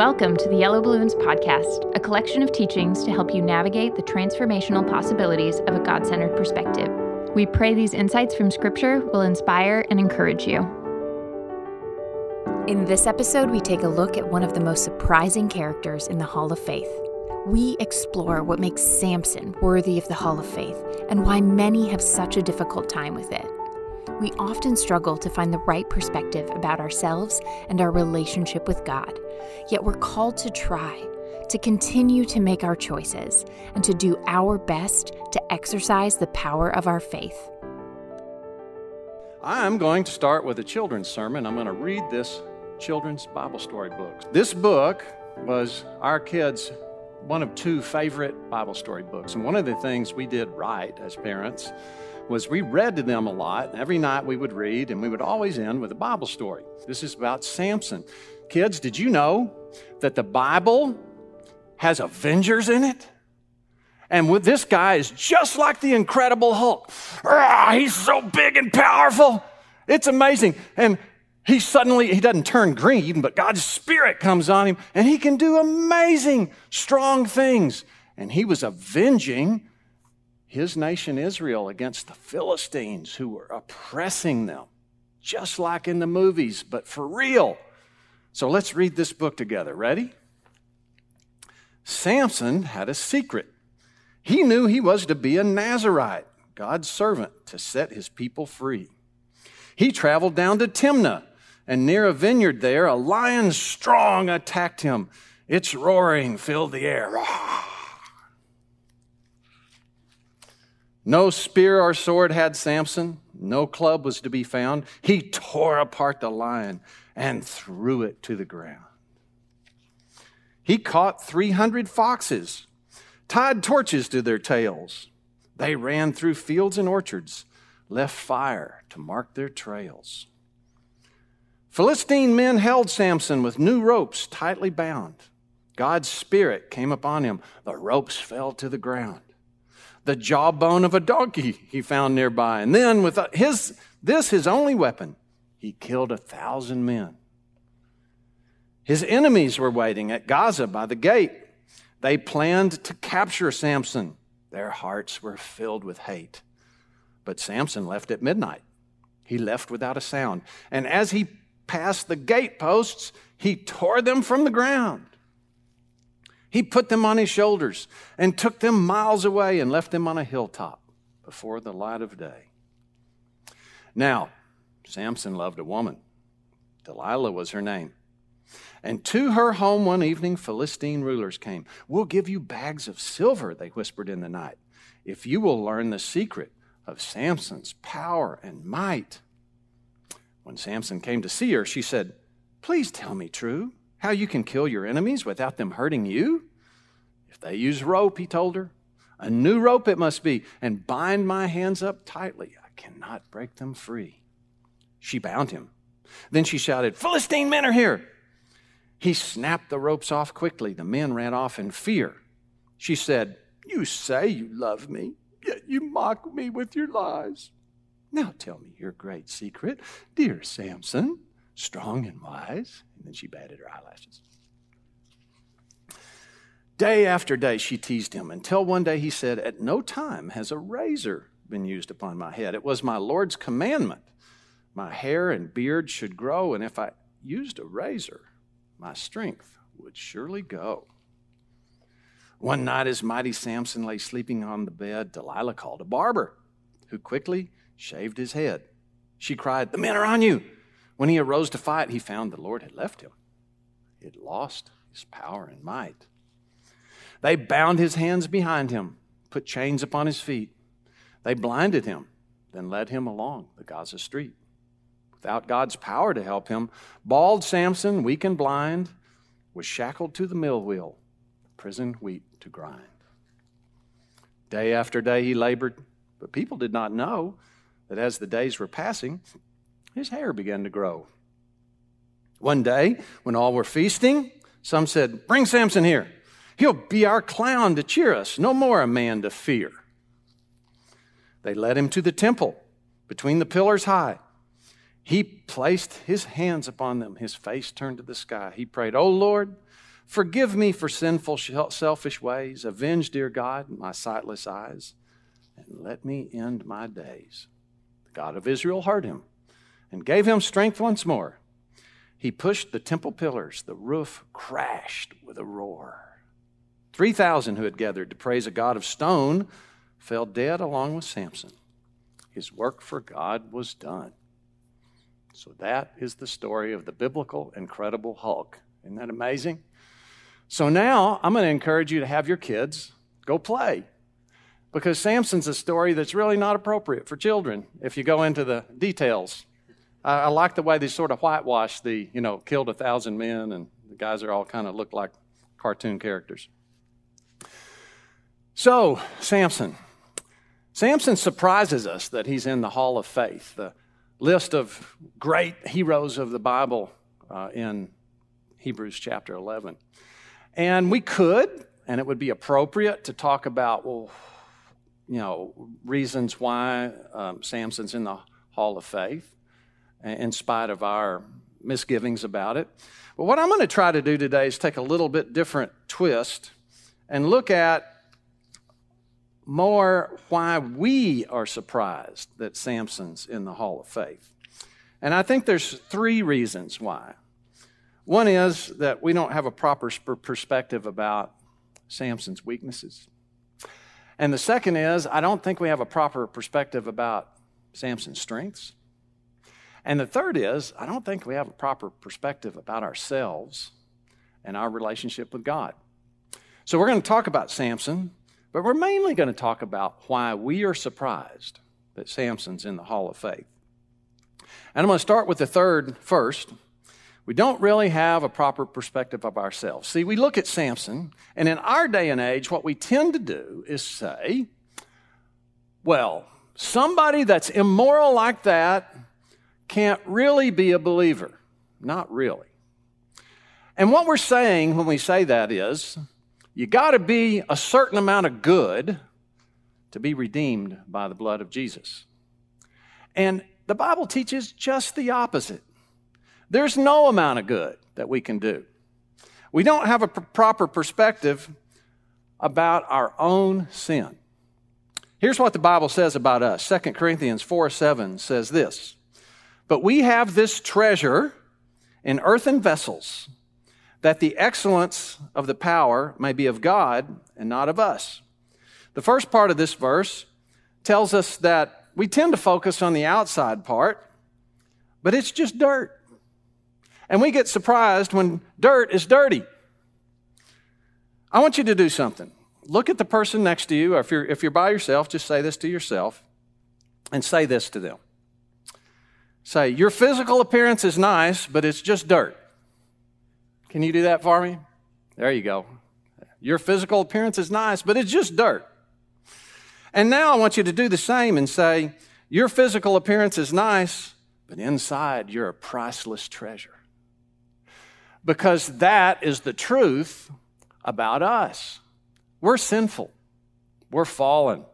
Welcome to the Yellow Balloons Podcast, a collection of teachings to help you navigate the transformational possibilities of a God centered perspective. We pray these insights from Scripture will inspire and encourage you. In this episode, we take a look at one of the most surprising characters in the Hall of Faith. We explore what makes Samson worthy of the Hall of Faith and why many have such a difficult time with it. We often struggle to find the right perspective about ourselves and our relationship with God, yet we're called to try, to continue to make our choices, and to do our best to exercise the power of our faith. I'm going to start with a children's sermon. I'm going to read this children's Bible story book. This book was our kids' one of two favorite Bible story books. And one of the things we did right as parents was we read to them a lot. Every night we would read, and we would always end with a Bible story. This is about Samson. Kids, did you know that the Bible has Avengers in it? And this guy is just like the Incredible Hulk. Ah, he's so big and powerful. It's amazing. And he suddenly he doesn't turn green, but God's spirit comes on him and he can do amazing, strong things. And he was avenging his nation Israel against the Philistines who were oppressing them, just like in the movies, but for real. So let's read this book together. Ready? Samson had a secret. He knew he was to be a Nazarite, God's servant, to set his people free. He traveled down to Timnah, and near a vineyard there, a lion strong attacked him. Its roaring filled the air. No spear or sword had Samson. No club was to be found. He tore apart the lion and threw it to the ground. He caught 300 foxes, tied torches to their tails. They ran through fields and orchards, left fire to mark their trails. Philistine men held Samson with new ropes tightly bound. God's spirit came upon him. The ropes fell to the ground the jawbone of a donkey he found nearby. And then, with his, this, his only weapon, he killed a thousand men. His enemies were waiting at Gaza by the gate. They planned to capture Samson. Their hearts were filled with hate. But Samson left at midnight. He left without a sound. And as he passed the gateposts, he tore them from the ground. He put them on his shoulders and took them miles away and left them on a hilltop before the light of day. Now, Samson loved a woman. Delilah was her name. And to her home one evening, Philistine rulers came. We'll give you bags of silver, they whispered in the night, if you will learn the secret of Samson's power and might. When Samson came to see her, she said, Please tell me true how you can kill your enemies without them hurting you? If they use rope, he told her, a new rope it must be, and bind my hands up tightly. I cannot break them free. She bound him. Then she shouted, Philistine men are here. He snapped the ropes off quickly. The men ran off in fear. She said, You say you love me, yet you mock me with your lies. Now tell me your great secret, dear Samson strong and wise. And then she batted her eyelashes. Day after day, she teased him until one day he said, At no time has a razor been used upon my head. It was my Lord's commandment. My hair and beard should grow, and if I used a razor, my strength would surely go. One night, as mighty Samson lay sleeping on the bed, Delilah called a barber, who quickly shaved his head. She cried, The men are on you. When he arose to fight, he found the Lord had left him. He had lost his power and might. They bound his hands behind him, put chains upon his feet. They blinded him, then led him along the Gaza street. Without God's power to help him, bald Samson, weak and blind, was shackled to the mill wheel, prison wheat to grind. Day after day he labored, but people did not know that as the days were passing, his hair began to grow. One day, when all were feasting, some said, Bring Samson here. He'll be our clown to cheer us, no more a man to fear. They led him to the temple, between the pillars high. He placed his hands upon them, his face turned to the sky. He prayed, O Lord, Forgive me for sinful, selfish ways. Avenge, dear God, my sightless eyes, and let me end my days. The God of Israel heard him and gave him strength once more. He pushed the temple pillars, the roof crashed with a roar. 3,000 who had gathered to praise a God of stone fell dead along with Samson. His work for God was done. So that is the story of the biblical, incredible Hulk. Isn't that amazing? So now I'm going to encourage you to have your kids go play because Samson's a story that's really not appropriate for children if you go into the details. I, I like the way they sort of whitewash the, you know, killed a thousand men and the guys are all kind of look like cartoon characters. So, Samson. Samson surprises us that he's in the Hall of Faith, the list of great heroes of the Bible uh, in Hebrews chapter 11. And we could, and it would be appropriate to talk about, well, you know, reasons why um, Samson's in the Hall of Faith, in spite of our misgivings about it. But what I'm going to try to do today is take a little bit different twist and look at more why we are surprised that Samson's in the Hall of Faith. And I think there's three reasons why. One is that we don't have a proper perspective about Samson's weaknesses. And the second is, I don't think we have a proper perspective about Samson's strengths. And the third is, I don't think we have a proper perspective about ourselves and our relationship with God. So we're going to talk about Samson, but we're mainly going to talk about why we are surprised that Samson's in the Hall of Faith. And I'm going to start with the third first we don't really have a proper perspective of ourselves. See, we look at Samson, and in our day and age, what we tend to do is say, well, somebody that's immoral like that can't really be a believer. Not really. And what we're saying when we say that is, you got to be a certain amount of good to be redeemed by the blood of Jesus. And the Bible teaches just the opposite. There's no amount of good that we can do. We don't have a pr- proper perspective about our own sin. Here's what the Bible says about us 2 Corinthians 4 7 says this But we have this treasure in earthen vessels, that the excellence of the power may be of God and not of us. The first part of this verse tells us that we tend to focus on the outside part, but it's just dirt. And we get surprised when dirt is dirty. I want you to do something. Look at the person next to you, or if you're, if you're by yourself, just say this to yourself and say this to them. Say, Your physical appearance is nice, but it's just dirt. Can you do that for me? There you go. Your physical appearance is nice, but it's just dirt. And now I want you to do the same and say, Your physical appearance is nice, but inside you're a priceless treasure because that is the truth about us. We're sinful, we're fallen.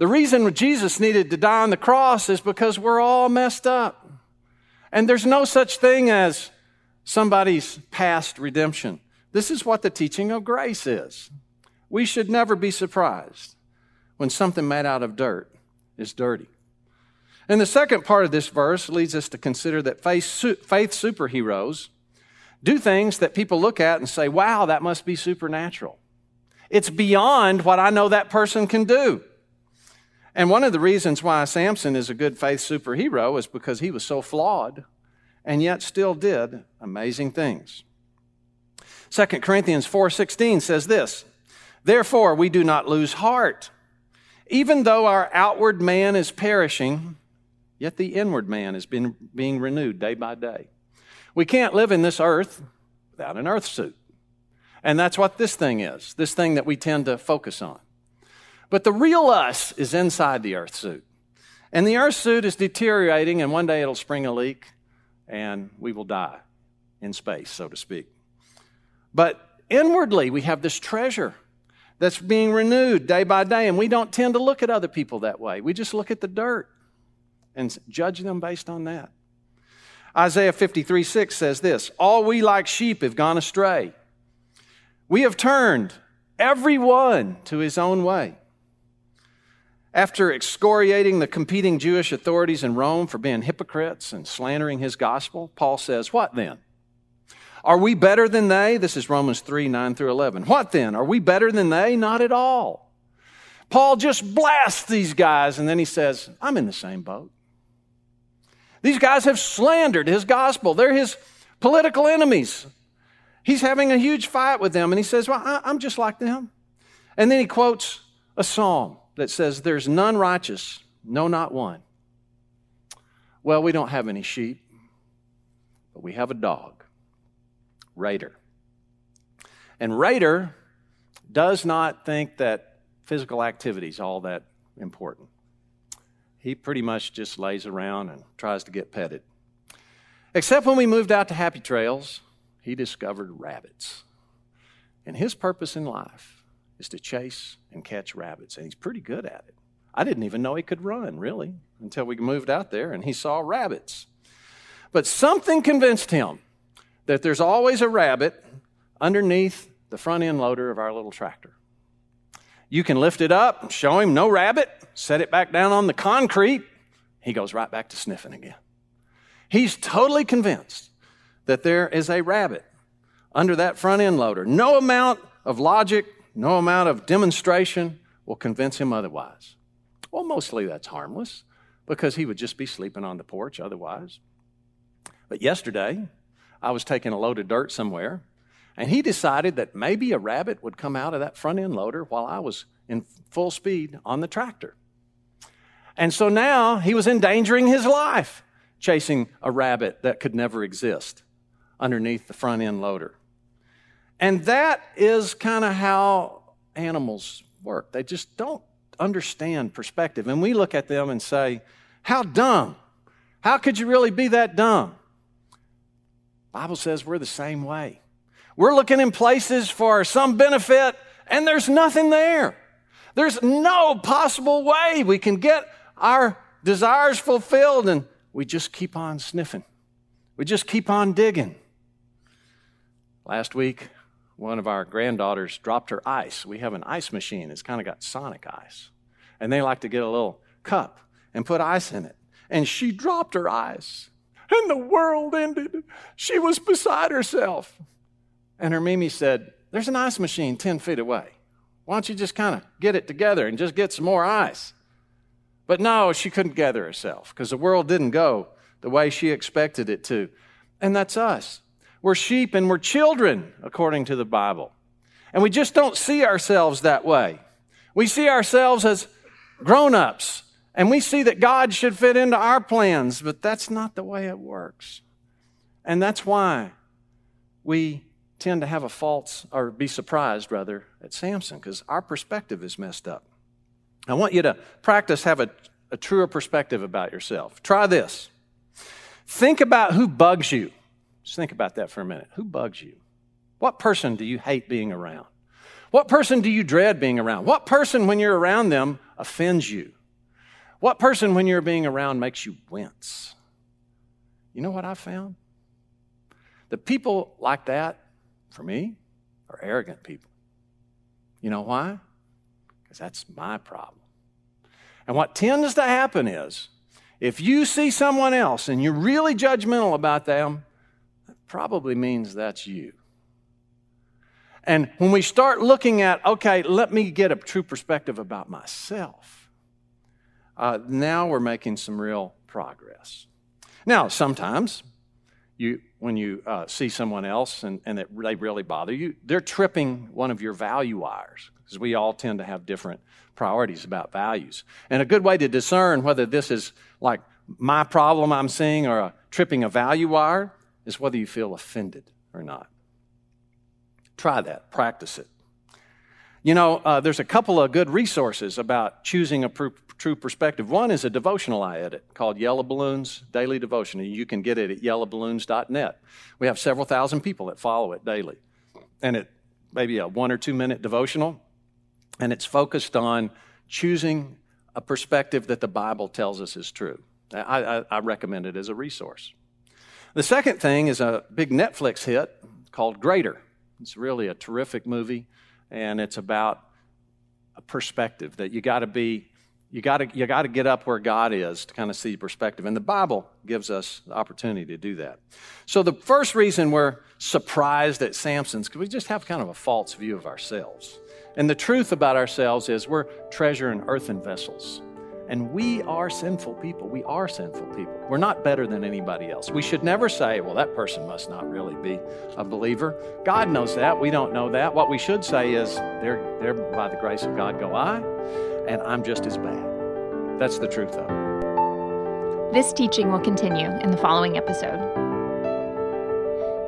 The reason Jesus needed to die on the cross is because we're all messed up. And there's no such thing as somebody's past redemption. This is what the teaching of grace is. We should never be surprised when something made out of dirt is dirty. And the second part of this verse leads us to consider that faith, faith superheroes do things that people look at and say, wow, that must be supernatural. It's beyond what I know that person can do. And one of the reasons why Samson is a good faith superhero is because he was so flawed and yet still did amazing things. 2 Corinthians 4:16 says this, "Therefore we do not lose heart. Even though our outward man is perishing, yet the inward man is being, being renewed day by day." We can't live in this earth without an earth suit. And that's what this thing is, this thing that we tend to focus on. But the real us is inside the earth suit. And the earth suit is deteriorating, and one day it'll spring a leak, and we will die in space, so to speak. But inwardly, we have this treasure that's being renewed day by day, and we don't tend to look at other people that way. We just look at the dirt and judge them based on that. Isaiah 53 6 says this All we like sheep have gone astray. We have turned every one to his own way. After excoriating the competing Jewish authorities in Rome for being hypocrites and slandering his gospel, Paul says, What then? Are we better than they? This is Romans 3 9 through 11. What then? Are we better than they? Not at all. Paul just blasts these guys and then he says, I'm in the same boat. These guys have slandered his gospel. They're his political enemies. He's having a huge fight with them and he says, Well, I'm just like them. And then he quotes a psalm that says, There's none righteous, no, not one. Well, we don't have any sheep, but we have a dog, Raider. And Raider does not think that physical activity is all that important. He pretty much just lays around and tries to get petted. Except when we moved out to Happy Trails, he discovered rabbits. And his purpose in life is to chase and catch rabbits, and he's pretty good at it. I didn't even know he could run, really, until we moved out there and he saw rabbits. But something convinced him that there's always a rabbit underneath the front end loader of our little tractor. You can lift it up, show him no rabbit, set it back down on the concrete. He goes right back to sniffing again. He's totally convinced that there is a rabbit under that front end loader. No amount of logic, no amount of demonstration will convince him otherwise. Well, mostly that's harmless because he would just be sleeping on the porch otherwise. But yesterday, I was taking a load of dirt somewhere, and he decided that maybe a rabbit would come out of that front end loader while I was in full speed on the tractor. And so now he was endangering his life chasing a rabbit that could never exist underneath the front end loader. And that is kind of how animals work. They just don't understand perspective. And we look at them and say, How dumb? How could you really be that dumb? Bible says we're the same way. We're looking in places for some benefit, and there's nothing there. There's no possible way we can get our desires fulfilled, and we just keep on sniffing. We just keep on digging. Last week, one of our granddaughters dropped her ice. We have an ice machine. It's kind of got sonic ice. And they like to get a little cup and put ice in it. And she dropped her ice. And the world ended. She was beside herself. And her Mimi said, There's an ice machine 10 feet away. Why don't you just kind of get it together and just get some more ice? But no, she couldn't gather herself because the world didn't go the way she expected it to. And that's us. We're sheep and we're children, according to the Bible. And we just don't see ourselves that way. We see ourselves as grown ups, and we see that God should fit into our plans, but that's not the way it works. And that's why we tend to have a false, or be surprised rather, at Samson, because our perspective is messed up. I want you to practice have a, a truer perspective about yourself. Try this. Think about who bugs you. Just think about that for a minute. Who bugs you? What person do you hate being around? What person do you dread being around? What person, when you're around them, offends you? What person, when you're being around, makes you wince? You know what I found? The people like that, for me, are arrogant people. You know why? Because that's my problem. And what tends to happen is if you see someone else and you're really judgmental about them, probably means that's you. And when we start looking at, okay, let me get a true perspective about myself, uh, now we're making some real progress. Now, sometimes you, when you uh, see someone else and, and they really bother you, they're tripping one of your value wires because we all tend to have different priorities about values. And a good way to discern whether this is like my problem I'm seeing or a tripping a value wire is whether you feel offended or not. Try that, practice it. You know, uh, there's a couple of good resources about choosing a pr- true perspective. One is a devotional I edit called Yellow Balloons Daily Devotion. and You can get it at yellowballoons.net. We have several thousand people that follow it daily. And it maybe a one or two minute devotional, and it's focused on choosing a perspective that the Bible tells us is true. I, I, I recommend it as a resource. The second thing is a big Netflix hit called Greater. It's really a terrific movie, and it's about a perspective that you got to be you got to you got to get up where God is to kind of see perspective and the Bible gives us the opportunity to do that. So the first reason we're surprised at Samson's because we just have kind of a false view of ourselves. And the truth about ourselves is we're treasure in earthen vessels. And we are sinful people. We are sinful people. We're not better than anybody else. We should never say, well, that person must not really be a believer. God knows that. We don't know that. What we should say is, there, by the grace of God go I, and I'm just as bad. That's the truth of it. This teaching will continue in the following episode.